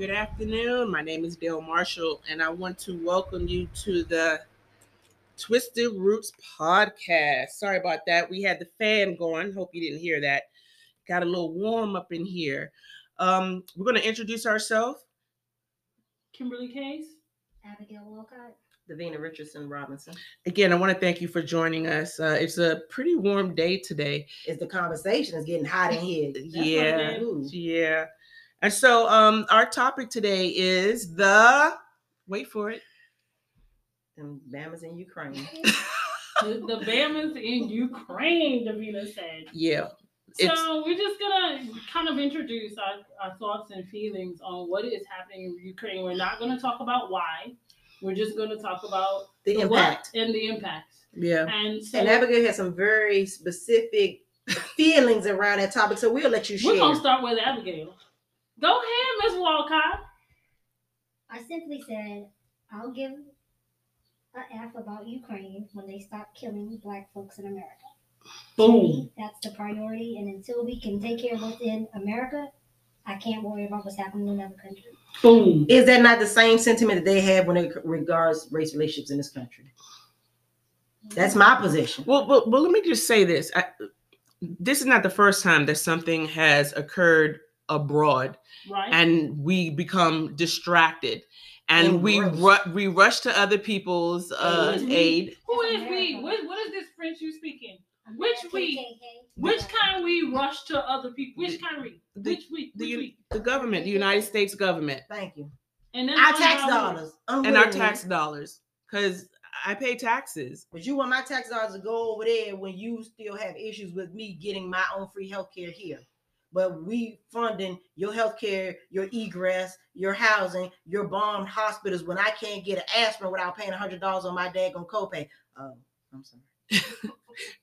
Good afternoon. My name is Dale Marshall, and I want to welcome you to the Twisted Roots podcast. Sorry about that. We had the fan going. Hope you didn't hear that. Got a little warm up in here. Um, we're going to introduce ourselves. Kimberly Case. Abigail Wilcott. Davina Richardson Robinson. Again, I want to thank you for joining us. Uh, it's a pretty warm day today. Is the conversation is getting hot in here. yeah, yeah. And so, um, our topic today is the. Wait for it. Them Bamas in Ukraine. the, the Bamas in Ukraine, Davina said. Yeah. It's- So we're just gonna kind of introduce our, our thoughts and feelings on what is happening in Ukraine. We're not gonna talk about why. We're just gonna talk about The what impact. and the impacts. Yeah. And so And Abigail has some very specific feelings around that topic, so we'll let you share. we're gonna start with Abigail. Go ahead, Miss Walcott. I simply said, I'll give a F about Ukraine when they stop killing black folks in America. To Boom. me, that's the priority. And until we can take care of what's in America, I can't worry about what's happening in other countries. Boom. Is that not the same sentiment that they have when it regards race relationships in this country? That's my position. Well, well, well let me just say this. I, this is not the first time that something has occurred abroad Right. and we become distracted and And we ru- we rush to other people's uh, aid. Who is we? What, what is this French you speaking? Which America, we? Which kind we rush to other people? Which The- kind we? the- Which we? The, Which U- the government, the United States government, Thank you. And then Our on tax our- dollars. and our tax dollars, because I pay taxes. But you want my tax dollars to go over there when you still have issues with me getting my own free health care here. But we funding your health care, your egress, your housing, your bombed hospitals when I can't get an aspirin without paying hundred dollars on my daggone copay. Oh, I'm sorry.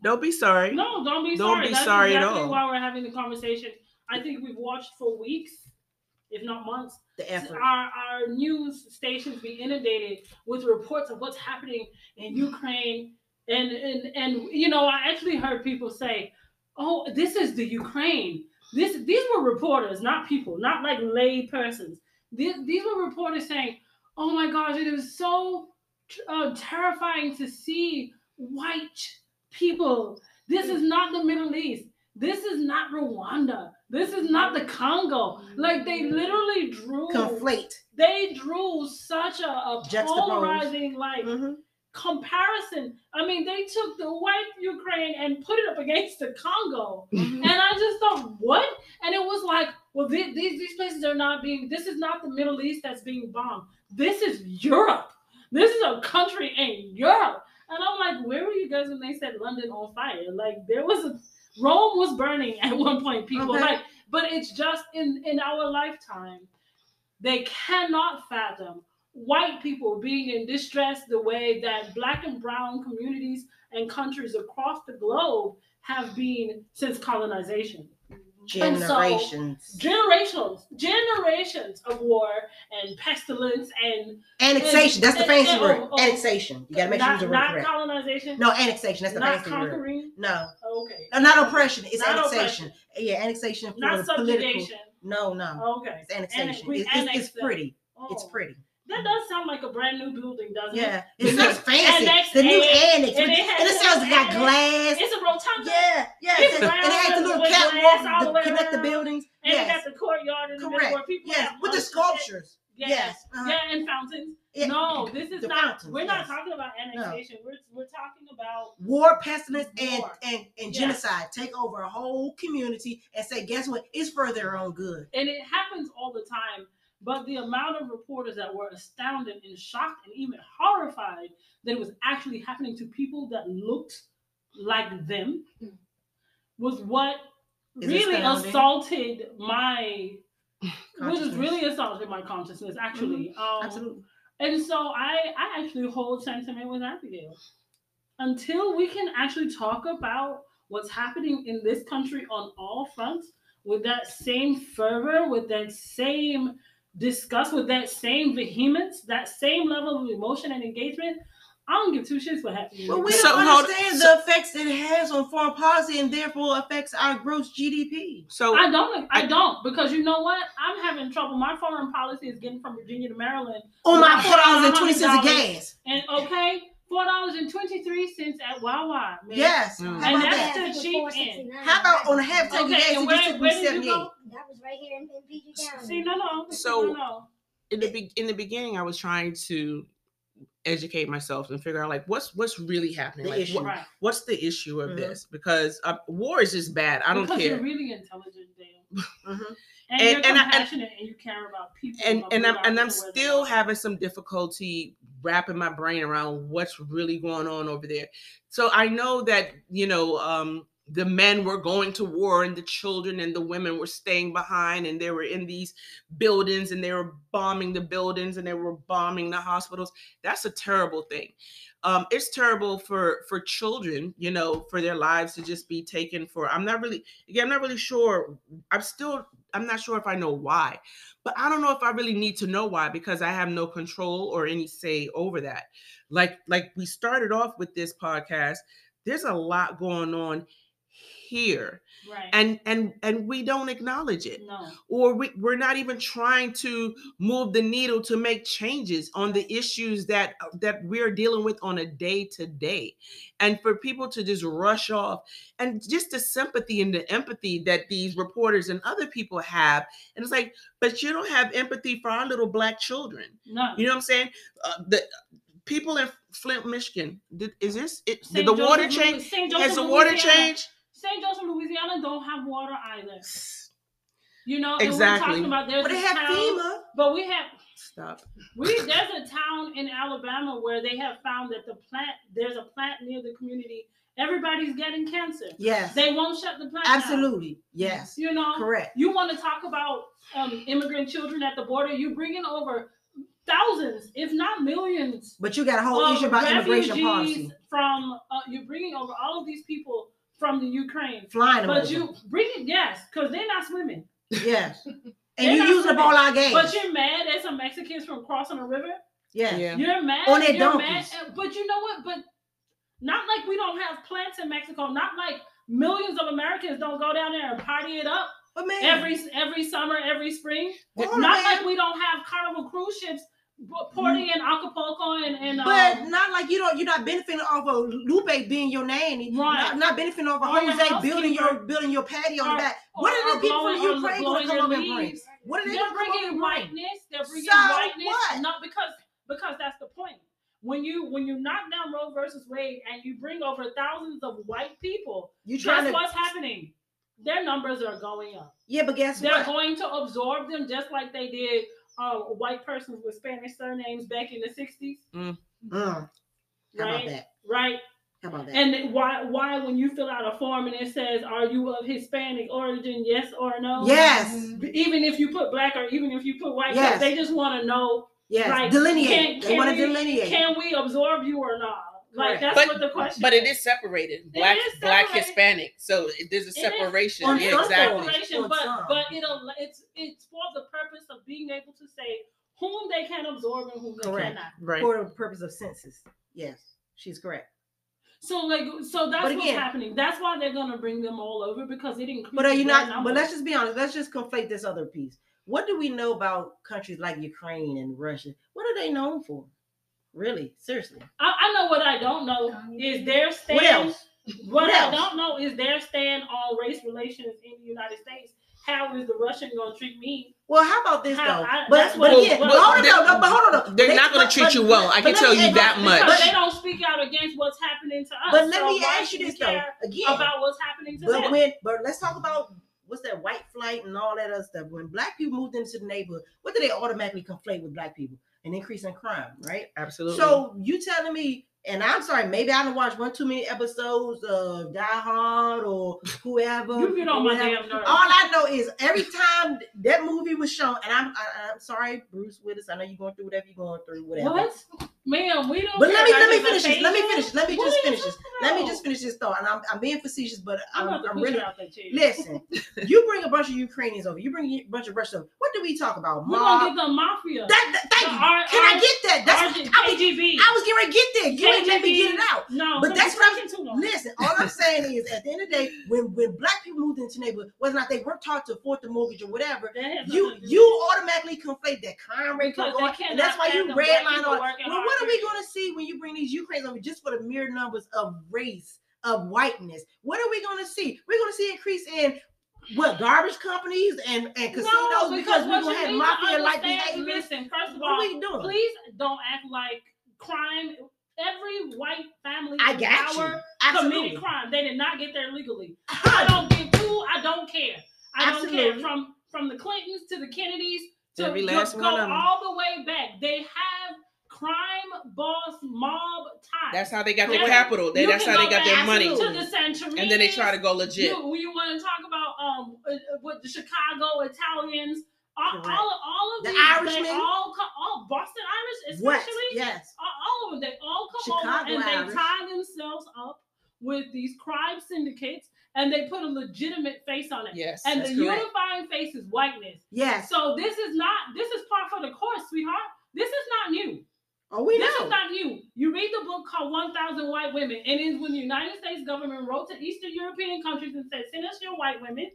Don't be sorry. No, don't be sorry. Don't sorry. be That's sorry at all. why we're having the conversation. I think we've watched for weeks, if not months, The effort. our, our news stations be inundated with reports of what's happening in Ukraine. And, and and you know, I actually heard people say, "Oh, this is the Ukraine." This these were reporters, not people, not like lay persons. These, these were reporters saying, "Oh my gosh, it is so uh, terrifying to see white people. This is not the Middle East. This is not Rwanda. This is not the Congo. Like they literally drew Conflate. they drew such a, a polarizing like Mhm. Comparison. I mean, they took the white Ukraine and put it up against the Congo, Mhm. and I just thought, what? And it was like, well, these these, these places are not being. This is not the Middle East that's being bombed. This is Europe. This is a country in Europe. And I'm like, where were you guys when they said London on fire? Like there was a Rome was burning at one point. People Okay. like, but it's just in in our lifetime they cannot fathom white people being in distress the way that black and brown communities and countries across the globe have been since colonization. And so- Generations. Generations, generations of war and pestilence and Annexation. That's the and- fancy and- word. oh, oh. Annexation. You gotta make sure you not, the word not correct. colonization, No, annexation. That's the not fancy word. conquering. No. Okay. No, not oppression. It's Not annexation. Yeah, annexation Not the political. subjugation. No, no. Okay. It's annexation. It's, it's, it's pretty. It's Oh, pretty. That does sound like a brand new building, doesn't it? Yeah, it looks fancy. Annex the new annex, and it it, sounds little got glass. It's a rotunda. Yeah, yeah, It's and, and it has the little catwalk the to connect the buildings. And it Yes, got the courtyard in the middle correct. where people Yes, with the lunch and shit. sculptures. Yes. Yes, uh-huh. Yeah, and fountains. It- no, this is not. fountains, we're not yes. talking about annexation. We're we're talking about War, pestilence, and and, and Yes. genocide take over a whole community and say, guess what? It's for their own good. and it happens all the time. But the amount of reporters that were astounded and shocked and even horrified that it was actually happening to people that looked like them was what Is really assaulted my which is really assaulted my consciousness actually. Um, Absolutely. And so I I actually hold sentiment with Abigail. Until we can actually talk about what's happening in this country on all fronts with that same fervor, with that same disgust, with that same vehemence, that same level of emotion and engagement, I don't give two shits what happened. But we So, don't hold- understand the effects it has on foreign policy and therefore affects our gross GDP. So I don't. I, I- don't because you know what? I'm having trouble. My foreign policy is getting from Virginia to Maryland, On my four dollars and twenty cents of gas. and okay, four dollars and twenty three cents at Wawa. man. Yes. Mm. And that's that? the cheap end. How about on a half tank of Okay, gas? and where, just took where me did you seventy eight. go? That was right here in, in PG County. See, no, no. So- no, no. in the be- in the beginning, I was trying to educate myself and figure out like what's what's really happening. The Like, issue. what- Right. what's the issue of Mhm. this? Because uh, war is just bad. I don't because care. You're really intelligent, Dan. Mhm. And, And- you're and I- and- and, you care about people. and and I'm and I'm regardless of where they still are. having some difficulty wrapping my brain around what's really going on over there. So I know that you know um, the men were going to war and the children and the women were staying behind and they were in these buildings and they were bombing the buildings and they were bombing the hospitals. That's a terrible thing. Um, it's terrible for for children, you know, for their lives to just be taken for. I'm not really again. I'm not really sure. I'm still. I'm not sure if I know why but I don't know if I really need to know why because I have no control or any say over that. Like like we started off with this podcast, there's a lot going on here. Right. and and and we don't acknowledge it. No. or we, we're not even trying to move the needle to make changes on the issues that that we're dealing with on a day to day. And for people to just rush off and just the sympathy and the empathy that these reporters and other people have. And it's like but you don't have empathy for our little black children. No. you know what i'm saying? Uh, the people in flint michigan did, is this it, did the water change has the water Louisiana- changed St. Joseph, Louisiana don't have water either. You know, and we're Exactly. talking about there's But they have town, FEMA. but we have stop we there's a town in Alabama where they have found that the plant there's a plant near the community. Everybody's getting cancer. Yes. They won't shut the plant down. Absolutely. Yes. You know, Correct. you want to talk about um, immigrant children at the border? You bringing over thousands, if not millions, But you got a whole issue about immigration policy. from. Uh, you're bringing over all of these people from the Ukraine, Flying them but over. you bring it, yes, because they're not swimming. Yes. And They're you not using up swimming. all our gas. But you're mad at some Mexicans from crossing a river. yes. yeah You're mad. On their you're donkeys. mad. But you know what? But not like we don't have plants in Mexico. Not like millions of Americans don't go down there and party it up But man, every every summer, every spring. hold Not man. like we don't have Carnival cruise ships porting in Acapulco and and But um, not like you don't. You're not benefiting off of Lupe being your nanny. Right. Not, not benefiting off of Or Jose building your building your patio on Or- the back. or- What are the people or Ukraine going to come up and bring? What are they they're going to come up bringing whiteness. They're bringing So whiteness. what? No, because because that's the point. When you when you knock down Roe versus Wade and you bring over thousands of white people, You trying guess to? what's happening? Their numbers are going up. Yeah, but guess what? They're going to absorb them just like they did uh, white persons with Spanish surnames back in the '60s, Mm. How about right? that? Right. How about that? And why why when you fill out a form and it says, "Are you of Hispanic origin? Yes or no?" yes, Even if you put black or even if you put white, Yes. they just want to know yes. like, delineate. can- they want to delineate. can we absorb you or not? Like that's But- what the question. But it is separated. Black, is black. Hispanic. So there's a is. separation. On Yeah, some exactly. separation, but but it'll it's it's for the purpose of being able to say whom they can absorb and whom they Correct. cannot. Right. for the purpose of census. Yes, she's correct. So like so that's But what's happening. That's why they're gonna bring them all over because it increases. But are you not? numbers. But let's just be honest. Let's just conflate this other piece. What do we know about countries like Ukraine and Russia? What are they known for? Really, seriously. I, I know what I don't know is their stand. What else? What, What I don't know is their stand on race relations in the United States. How is the Russian gonna treat me? Well, how about this How- though? I- but that's but what- again, well, hold on, they're- no, no, but hold on. no. They're They- not going to treat you well. I can tell me- you that much. But- they don't speak out against what's happening to us. But let So me why ask you this though. care Again, about what's happening to but them. when but let's talk about what's that white flight and all that other stuff. When black people moved into the neighborhood, what do they automatically conflate with black people? An increase in crime, right? Absolutely. So you telling me, and I'm sorry, maybe I don't watch one too many episodes of Die Hard or whoever. you get on my damn nerves. All I know is every time that movie was shown, and I'm I, I'm sorry, Bruce Willis. I know you're going through whatever you're going through, whatever. what? Ma'am, we don't. But let me let me finish this. Let me finish. Let me What just finish this. Let me just finish this thought. And I'm I'm being facetious, but I'm I'm, I'm really out that chair. listen. you bring a bunch of Ukrainians over. You bring a bunch of Russians. over. What do we talk about? We're gonna get the mafia. That, that, thank you. R- Can I R- get that? That's RG I was, KGB. I was getting ready to get there. You ain't let me get it out. No, But that's what I'm- taking too long. Listen, all I'm saying is, at the end of the day, when when black people moved into neighborhood, whether or not they weren't taught to afford the mortgage or whatever, you nothing to do you automatically conflate that crime rate Because from they going, and that's why you redline on. Well, hard, what are we going to see when you bring these Ukrainians over just for the mere numbers of race of whiteness? What are we going to see? We're going to see increase in what garbage companies and and casinos No, because we're what going to have mafia like understand- behavior. Listen, first of What are all, we doing? please don't act like crime. Every white family I got you. power Absolutely. committed crime. They did not get there legally. I don't give two. I don't care. I don't care from from the Clintons to the Kennedys to Every go- last go one of 'em. all the way back. They have crime boss mob ties. That's how they got their capital. They, that's how they got their money. to the And then they try to go legit. You, you want to talk about um uh, uh, what the Chicago Italians, all, Correct. all, all of The these, they Irishmen. all come, all Boston Irish What? especially, Yes. all, all of them, they all come Chicago over and Irish. they tie themselves up with these crime syndicates, and they put a legitimate face on it. Yes, and that's the correct. unifying face is whiteness. Yes. So this is not this is part for the course, sweetheart. This is not new. Oh, we this know. is not you. You read the book called 1000 White Women, and it's when the United States government wrote to Eastern European countries and said, send us your white women,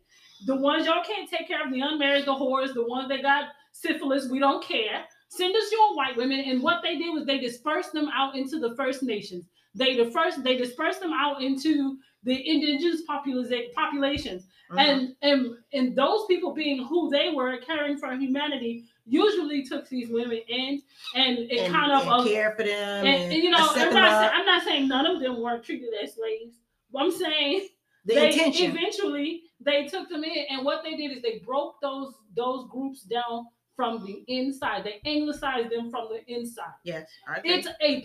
the ones y'all can't take care of, the unmarried, the whores, the ones that got syphilis, we don't care. Send us your white women. And what they did was they dispersed them out into the First Nations. They the first they dispersed them out into the indigenous popula- populations. Mhm. And and and those people being who they were caring for humanity usually took these women in and it and, kind of and uh, care for them. and, and, you know, I'm not, say, I'm not saying none of them weren't treated as slaves. But I'm saying the they intention. eventually they took them in, and what they did is they broke those those groups down from the inside. They anglicized them from the inside. yes. It's a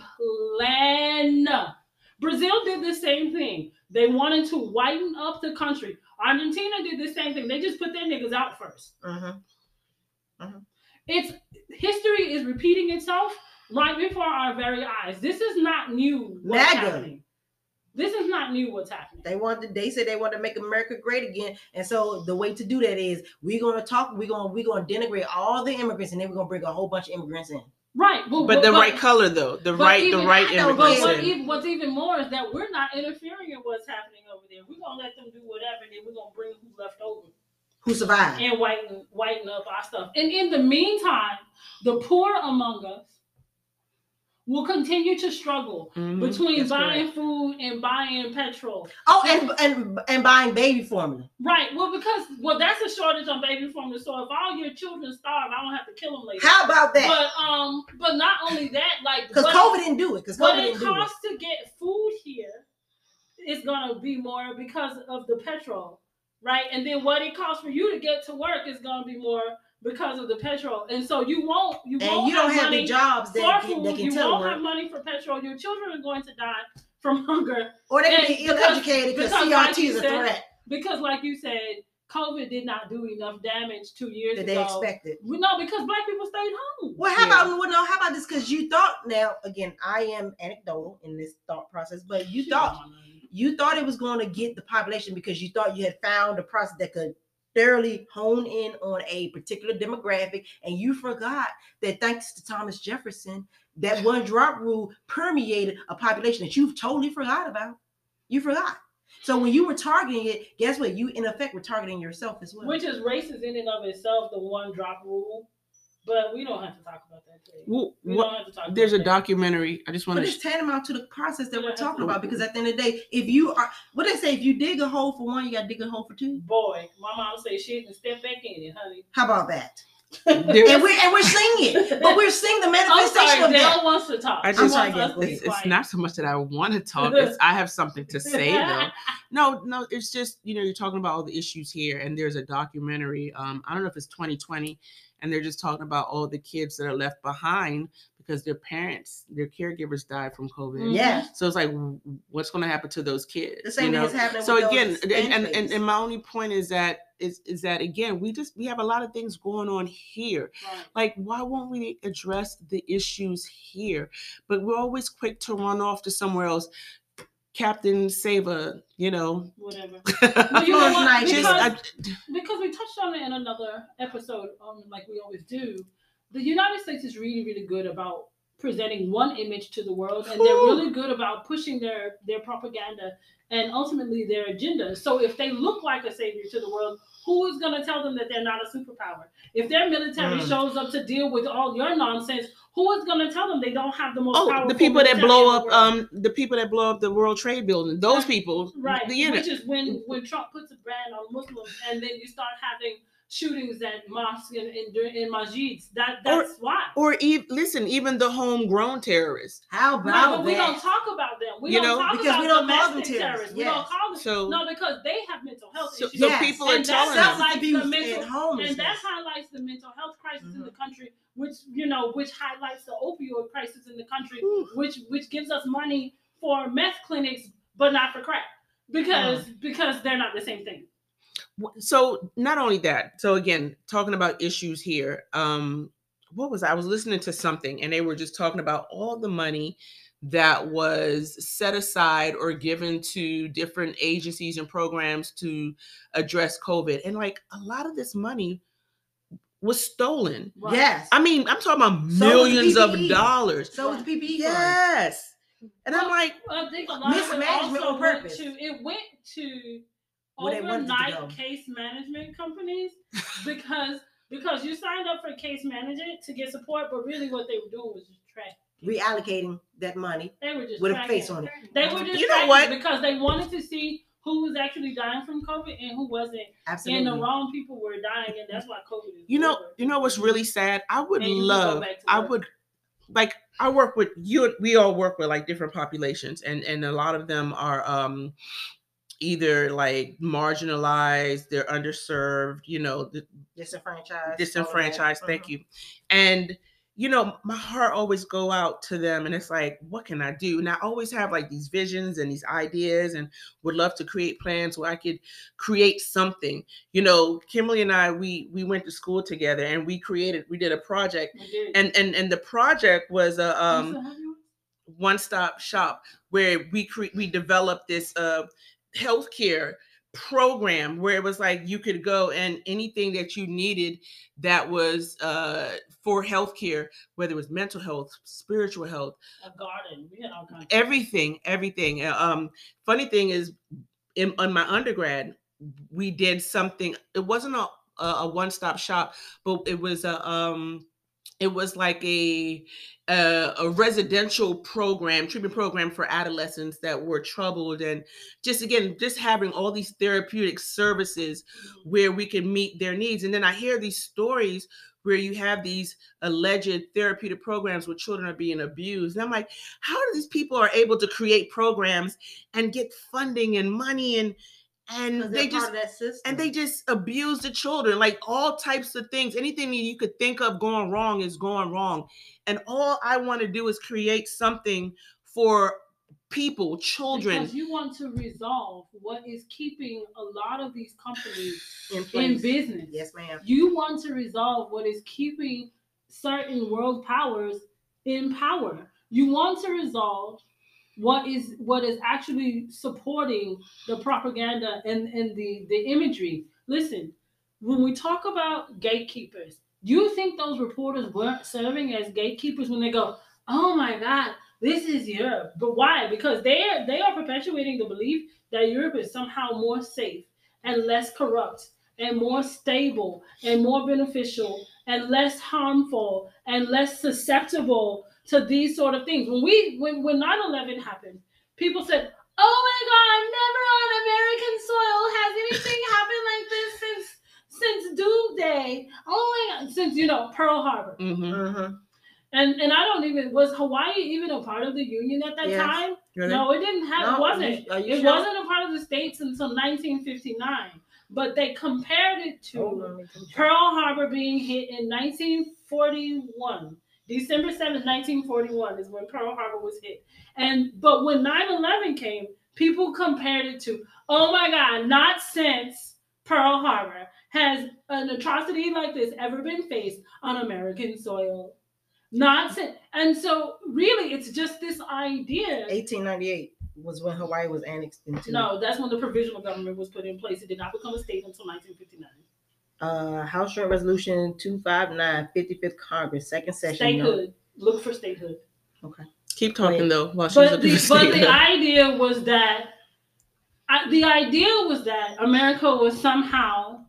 plan. Brazil did the same thing. They wanted to whiten up the country. Argentina did the same thing. They just put their niggas out first. Mhm. It's history is repeating itself right before our very eyes. This is not new. What's MAGA. happening. This is not new. What's happening? They wanted. They said they want to make America great again, and so the way to do that is we're gonna talk. We're gonna we're gonna denigrate all the immigrants, and then we're gonna bring a whole bunch of immigrants in. Right. Well, But the right color though, the but right the right I know, But immigrants what even, what's even more is that we're not interfering in what's happening over there. We're gonna let them do whatever, and then we're gonna bring who's left over Who survived? and whiten whiten up our stuff. And in the meantime, the poor among us will continue to struggle Mhm, between that's buying food and buying petrol. Oh, and and and buying baby formula. Right. Well, because well, that's a shortage on baby formula. So if all your children starve, I don't have to kill them later. How about that? But um, but not only that, like Because COVID didn't do it. Because what COVID didn't do it. costs to get food here is gonna be more because of the petrol, right? And then what it costs for you to get to work is gonna be more because of the petrol. And so you won't you And won't you don't have have money the jobs for that, can- food. that can You tell won't them, have money for petrol. Your children are going to die from hunger or they can and be ill-educated because because CRT you is a said, threat because, like you said, COVID did not do enough damage two years that they expected. We know because black people stayed home. Well, how Yeah. about well, no? How about this? Because you thought now again, I am anecdotal in this thought process, but you Shit, thought my man. You thought it was going to get the population because you thought you had found a process that could thoroughly hone in on a particular demographic and you forgot that thanks to thomas jefferson that one drop rule permeated a population that you've totally forgot about. You forgot. So when you were targeting it guess what? You in effect were targeting yourself as well. Which is racist in and of itself, the one drop rule. But we don't have to talk about that today. Well, We what, don't have to talk there's a that. documentary. I just want but to. But it's tantamount to the process that we're talking about because at the end of the day if you are what they say if you dig a hole for one you got to dig a hole for two Boy, my mom say shit and step back in it, honey. how about that There- and we're and we're seeing it but we're seeing the I'm manifestation sorry, of that Dale wants to talk. I just- wants I'm to be it's, it's not so much that I want to talk. It's I have something to say though. No, no, it's just you know you're talking about all the issues here, and there's a documentary. Um, I don't know if it's 2020, and they're just talking about all the kids that are left behind because their parents, their caregivers died from COVID. Yeah So it's like, what's going to happen to those kids? The same you thing is happening. so with again and, and, and my only point is that is is that again we just we have a lot of things going on here Right. like why won't we address the issues here but we're always quick to run off to somewhere else captain sava you know Whatever. You know what? Because- I- because we touched on it in another episode, um, like we always do, the United States is really, really good about presenting one image to the world, and they're really good about pushing their their propaganda and ultimately their agenda. So if they look like a savior to the world, who is going to tell them that they're not a superpower? If their military Mm. shows up to deal with all your nonsense, who is going to tell them they don't have the most oh powerful the people that blow up the um the people that blow up the world trade building those Right. people Right, the, which is when when Trump puts a ban on Muslims, and then you start having shootings at mosques and in, in, masjids. That that's why. or even listen even the homegrown terrorists How Right, about but we that? don't talk about them. We You don't know, talk because about we don't call them domestic terrorists, terrorists. We don't yes. call them so no because they have mental health so, issues. so Yes. people are And that's telling how us like- Substance abuse the mental- and homelessness. and that highlights the mental health crisis in Mhm. the country, which you know, which highlights the opioid crisis in the country, Whew. which which gives us money for meth clinics, but not for crack, because Mm. because they're not the same thing. So not only that so again talking about issues here um what was I? I was listening to something and they were just talking about all the money that was set aside or given to different agencies and programs to address covid and like a lot of this money was stolen Right. Yes. i mean i'm talking about So millions of dollars so is the PPE yes and i'm Well, like I think a lot of it Mismanagement also on went to it went to Where they wanted it to go. overnight case management companies because because you signed up for case management to get support, but really what they were doing was just track. Reallocating that money They were just with a tracking. face on it. They were just You know what? because they wanted to see who was actually dying from COVID and who wasn't, Absolutely. and the wrong people were dying, and that's why COVID is. you know over. you know what's really sad i would And you can go love i would like i work with you we all work with like different populations and and a lot of them are um either like marginalized they're underserved you know the, disenfranchised. disenfranchised all thank that. you and you know my heart always go out to them and it's like what can i do and i always have like these visions and these ideas and would love to create plans where i could create something you know kimberly and i we we went to school together and we created we did a project did. and and and the project was a um still have yours? one stop shop where we cre- we developed this uh healthcare program where it was like you could go and anything that you needed that was uh for healthcare whether it was mental health spiritual health a garden. We had all kinds. of- everything everything um funny thing is in on my undergrad we did something it wasn't a a, a one-stop shop but it was a um it was like a, a a residential program treatment program for adolescents that were troubled and just again just having all these therapeutic services mm-hmm. where we can meet their needs. And then i hear these stories where you have these alleged therapeutic programs where children are being abused. And i'm like how do these people are able to create programs and get funding and money and and they just of that system. and they just abuse the children like all types of things anything you could think of going wrong is going wrong and all i want to do is create something for people children Because you want to resolve what is keeping a lot of these companies in in business. Yes, ma'am. You want to resolve what is keeping certain world powers in power. You want to resolve what is what is actually supporting the propaganda and, and the, the imagery. Listen, when we talk about gatekeepers, do you think those reporters weren't serving as gatekeepers when they go, Oh my god, this is Europe. But why? Because they are they are perpetuating the belief that Europe is somehow more safe and less corrupt and more stable and more beneficial and less harmful and less susceptible to these sort of things. When we when when 9/11 happened, people said, "Oh my god, never on American soil has anything happened like this since since Doomsday. Oh my god, since you know Pearl Harbor." Mhm. Mm-hmm. And and I don't even was Hawaii even a part of the union at that Yes. time? Really? No, it didn't have. No, it wasn't. are you it sure? wasn't a part of the states until 1959. But they compared it to Pearl Harbor being hit in 1941. December 7th, 1941 is when Pearl Harbor was hit. And but when 9/11 came, people compared it to, oh my God, not since Pearl Harbor has an atrocity like this ever been faced on American soil? Not since and so really it's just this idea. 1898 was when Hawaii was annexed into. No, that's when the provisional government was put in place. It did not become a state until 1959. Uh, House Joint Resolution 259, 55th Congress, second session. no. Statehood. Look for statehood. Okay. Keep talking Wait. though while she's But the, but the idea was that I, the idea was that America was somehow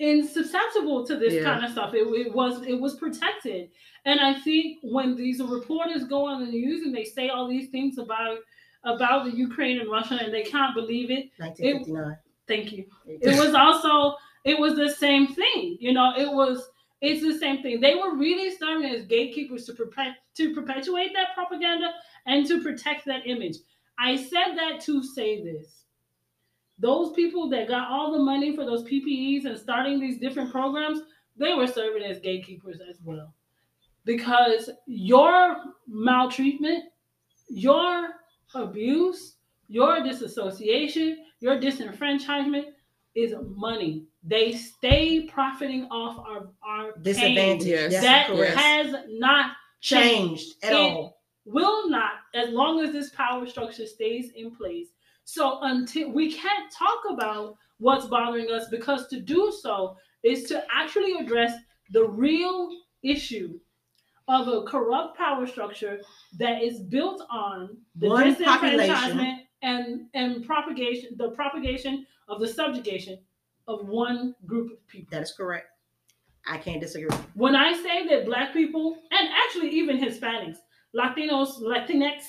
insusceptible to this Yeah. kind of stuff. It, it was it was protected, and I think when these reporters go on the news and they say all these things about about the Ukraine and Russia and they can't believe it. 1959. Thank you. It was also it was the same thing. You know, it was it's the same thing. They were really serving as gatekeepers to perpet to perpetuate that propaganda and to protect that image. I said that to say this. Those people that got all the money for those PPEs and starting these different programs, they were serving as gatekeepers as well. Because your maltreatment, your abuse, your disassociation, your disenfranchisement is money. They stay profiting off our, our pain. Disadvantage. Yes. That correct. has not changed at It- all. will not as long as this power structure stays in place. So until we can't talk about what's bothering us because to do so is to actually address the real issue of a corrupt power structure that is built on the One disenfranchisement population. and and propagation the propagation of the subjugation of one group of people. That is correct. I can't disagree. When I say that black people, and actually even Hispanics, Latinos, Latinx,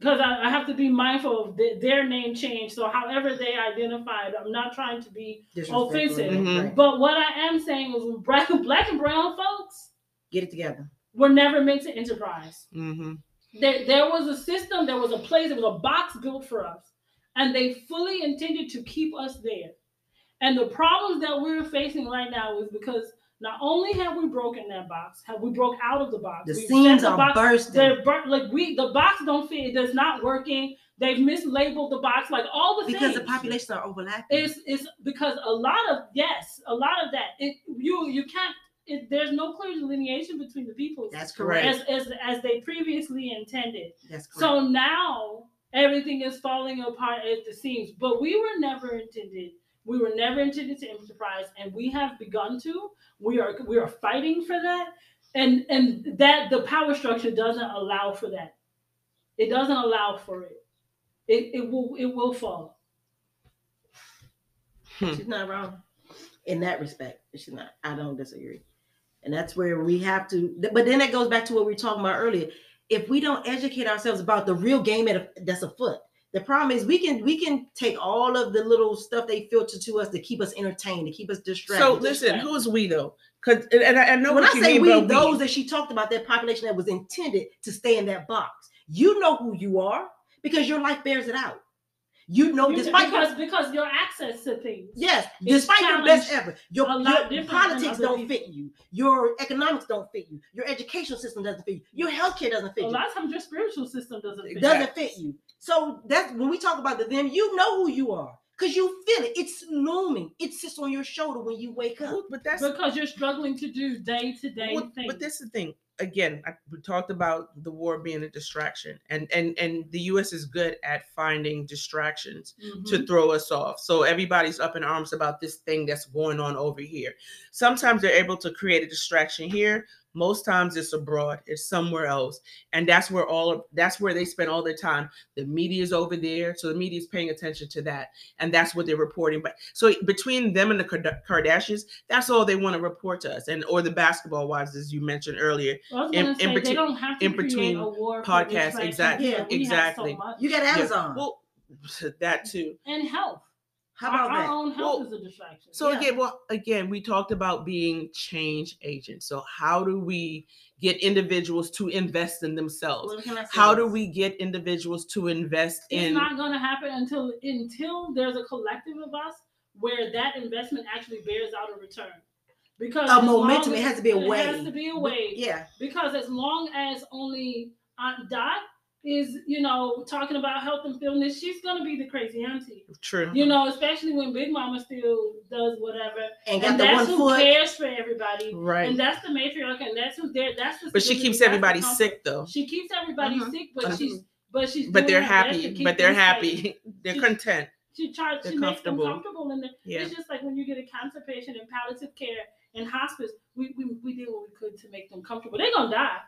because I, I have to be mindful of the, their name change. So however they identified, I'm not trying to be. Disrespectful. Offensive. Mhm. But what I am saying is black, black and brown folks Get it together. We're never meant to enterprise. hmm There, there was a system, there was a place, there was a box built for us. And they fully intended to keep us there. And the problems that we're facing right now is because not only have we broken that box, have we broke out of the box. The seams the are box- bursting. They're burnt, like we the box don't fit, it does not working. They've mislabeled the box, like all the because things. the populations are overlapping. It's it's because a lot of yes, a lot of that. It you you can't. It, there's no clear delineation between the peoples That's correct. as, as as they previously intended. That's correct. So now everything is falling apart at the seams. But we were never intended. We were never intended to enterprise, and we have begun to. We are we are fighting for that, and and that the power structure doesn't allow for that. It doesn't allow for it. It it will it will fall. Hmm. She's not wrong in that respect. She's not. I don't disagree. And that's where we have to. But then that goes back to what we were talking about earlier. If we don't educate ourselves about the real game at a, that's afoot, the problem is we can we can take all of the little stuff they filter to us to keep us entertained, to keep us distracted. So listen, who's we though? Because and I, I know when I say we, those we. that she talked about, that population that was intended to stay in that box. You know who you are because your life bears it out. You know, You- despite your because because your access to things. Yes, despite your best challenged effort, your, your politics don't people. fit you. Your economics don't fit you. Your educational system doesn't fit you. Your healthcare doesn't fit A you. A lot of times your spiritual system doesn't It fit. doesn't fit you. So that's when we talk about the them. You know who you are because you feel it. It's looming. It sits on your shoulder when you wake up. But that's because you're struggling to do day to day things. but that's the thing. Again, I, we talked about the war being a distraction, and and and the U.S. is good at finding distractions Mhm. to throw us off. So everybody's up in arms about this thing that's going on over here. Sometimes they're able to create a distraction here. Most times it's abroad, it's somewhere else, and that's where all of that's where they spend all their time. The media is over there, so the media is paying attention to that, and that's what they're reporting. But so between them and the Kardashians, that's all they want to report to us, and or the basketball wives, as you mentioned earlier. I was in- gonna in say they between- don't have to in between a war podcasts, exactly, because we have exactly. so much. You got Yeah, Amazon. Well, that too. and health. How about our that? own health Well, is a distraction. So Yeah. again, well, again, we talked about being change agents. So how do we get individuals to invest in themselves? Well, can I say How do we get individuals to invest it's in? not going to happen until until there's a collective of us where that investment actually bears out a return. Because A as momentum, it has to be a It has to be a wave. Yeah, Because as long as only uh, Aunt Dot is, you know, talking about health and fitness, she's gonna be the crazy auntie. True. You know, especially when Big Mama still does whatever, And and that's one who foot. cares for everybody, Right. and that's the matriarch, and that's who's there. That's the But she keeps everybody sick though. She keeps everybody Mhm. sick, but Mhm. she's but she's But they're her best to happy. But they're happy. safe. They're She- content. She tries They're she makes them comfortable. comfortable, and Yeah. it's just like when you get a cancer patient in palliative care in hospice, we, we we did what we could to make them comfortable. They're gonna die.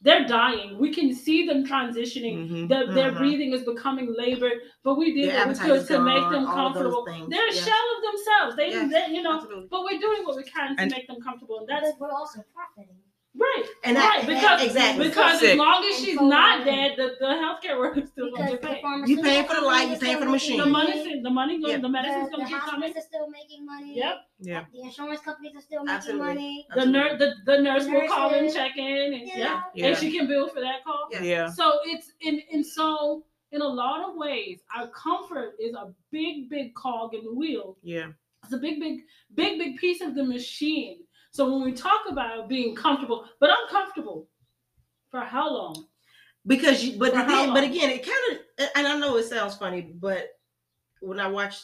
They're dying. We can see them transitioning. Mhm. Their, their Mhm. breathing is becoming labored, but we did Their what we appetite could is to make them all of those comfortable. They're a shell of themselves. They, Yes, they you know, Absolutely. but we're doing what we can to And- make them comfortable, and that is But we're also profiting. Right. And right, that, because exactly. because as long as she's so not on. dead, the, the healthcare workers still gonna Because get the paid. pharmaceutical paying for the light, you are paying for the machine. The money, money. the money, Yeah. the medicine's The, gonna the keep coming. hospitals are still making money. Yep. Yeah. The insurance companies are still making Absolutely. money. The nurse, the, the nurse The will call and check in, and You yeah. Yeah. and she can bill for that call. Yeah. Yeah. So it's in and so in a lot of ways, our comfort is a big, big cog in the wheel. Yeah. It's a big, big, big, big piece of the machine. So when we talk about being comfortable, but uncomfortable, for how long? because you but again, but again it kind of and i know it sounds funny but when i watch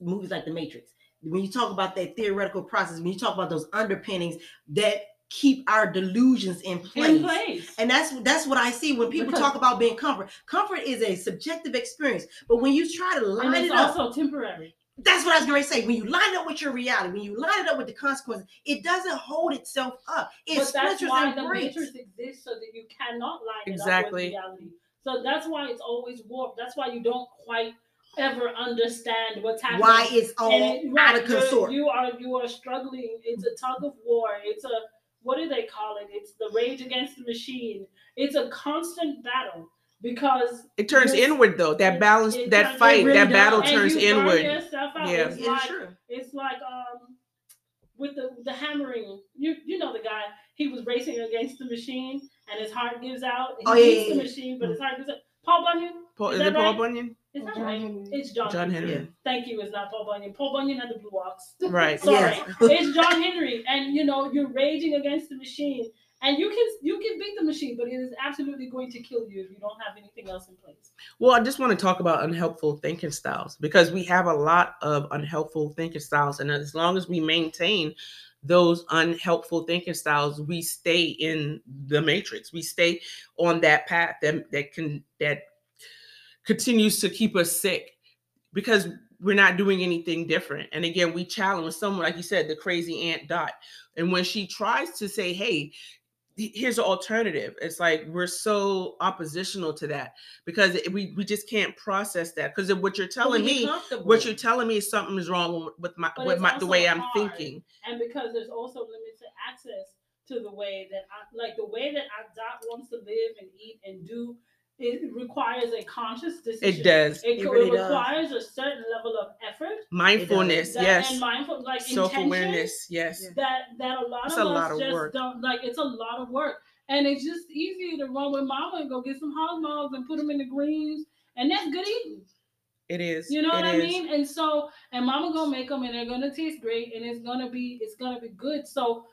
movies like the matrix when you talk about that theoretical process when you talk about those underpinnings that keep our delusions in place, In place. and that's that's what i see when people Because- talk about being comfort comfort is a subjective experience but when you try to And it's it up also temporary. That's what I was going to say. When you line up with your reality, when you line it up with the consequences, it doesn't hold itself up. It but that's splinters why and the breaks. matrix exists so that you cannot line it Exactly. up with reality. So that's why it's always warped. That's why you don't quite ever understand what's happening. Why it's all And it- out of you're- consort. You are you are struggling. It's a tug of war. It's a what do they call it? It's the rage against the machine. It's a constant battle because It turns Yes. inward though. That balance, it that turns- it fight, really that does. battle and turns you inward. out. Yeah. It's It's like true. it's like um with the the hammering. You you know the guy. He was racing against the machine, and his heart gives out. He Oh, yeah, beats yeah, the yeah. machine, but his heart gives out. Paul Bunyan. Paul, Is is that it Paul? Bunyan? Is that John right? Henry. It's John, John Henry. Henry. Thank you. It's not Paul Bunyan. Paul Bunyan had the blue ox. Right. Sorry. Yes. it's John Henry, and you know you're raging against the machine, and you can you can beat the machine, but it is absolutely going to kill you if you don't have anything else in place. Well, I just want to talk about unhelpful thinking styles because we have a lot of unhelpful thinking styles. And as long as we maintain those unhelpful thinking styles, we stay in the matrix. We stay on that path that, that can that continues to keep us sick because we're not doing anything different. And again, we challenge someone, like you said, the crazy Aunt Dot. And when she tries to say, hey, he- here's an alternative, it's like we're so oppositional to that because we, we just can't process that. Because what you're telling But we get me, what you're telling me is something is wrong with my But with my the way I'm thinking. and because there's also limited access to the way that I like the way that I Dot wants to live and eat and do. It requires a conscious decision. It does. It, It really it does. requires a certain level of effort. Mindfulness, that- yes. And mindful, like self awareness, yes. That that a lot It's of a us lot of just work. don't like. It's a lot of work, and it's just easier to run with mama and go get some hot dogs and put them in the greens, and that's good eating. It is. You know It what I mean? And so, and mama gonna make them, and they're gonna taste great, and it's gonna be, it's gonna be good. So,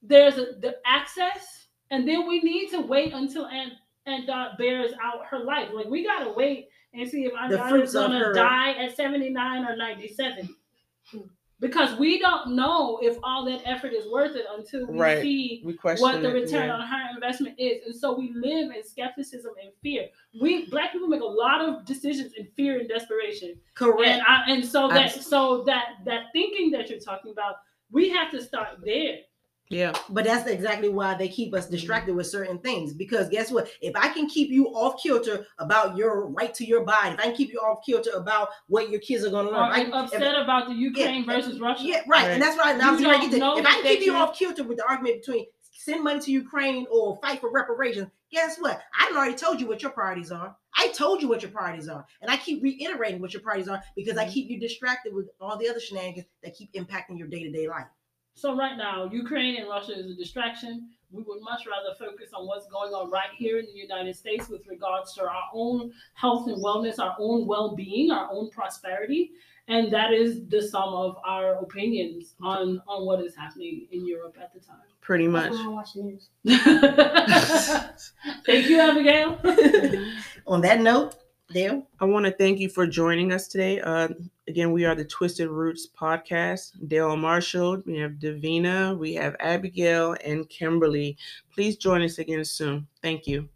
there's a, the access, and then we need to wait until Aunt Aunt Dot bears out her life. Like we gotta wait and see if Aunt The Dot fruits is gonna die at 79 or 97. Because we don't know if all that effort is worth it until we Right. see We what the it, return yeah. on her investment is. And so we live in skepticism and fear. We black people make a lot of decisions in fear and desperation. correct. And I, and so that Abs- so that that thinking that you're talking about, we have to start there. Yeah. But that's exactly why they keep us distracted with certain things. Because guess what? If I can keep you off kilter about your right to your body, if I can keep you off kilter about what your kids are going to learn, I can- upset if- about the Ukraine yeah, versus Russia. Yeah, right. And that's why I was You trying to don't get to. If I can keep you you- off kilter with the argument between send money to Ukraine or fight for reparations, guess what? I done already told you what your priorities are. I told you what your priorities are. And I keep reiterating what your priorities are because I mm-hmm. keep you distracted with all the other shenanigans that keep impacting your day-to-day life. So right now, Ukraine and Russia is a distraction. We would much rather focus on what's going on right here in the United States with regards to our own health and wellness, our own well-being, our own prosperity, and that is the sum of our opinions on on what is happening in Europe at the time. Pretty much. I watch the news. Thank you, Abigail. on that note, Dale. I want to thank you for joining us today. Uh, again, we are the Twisted Roots podcast. Dale Marshall, we have Davina, we have Abigail, and Kimberly. Please join us again soon. Thank you.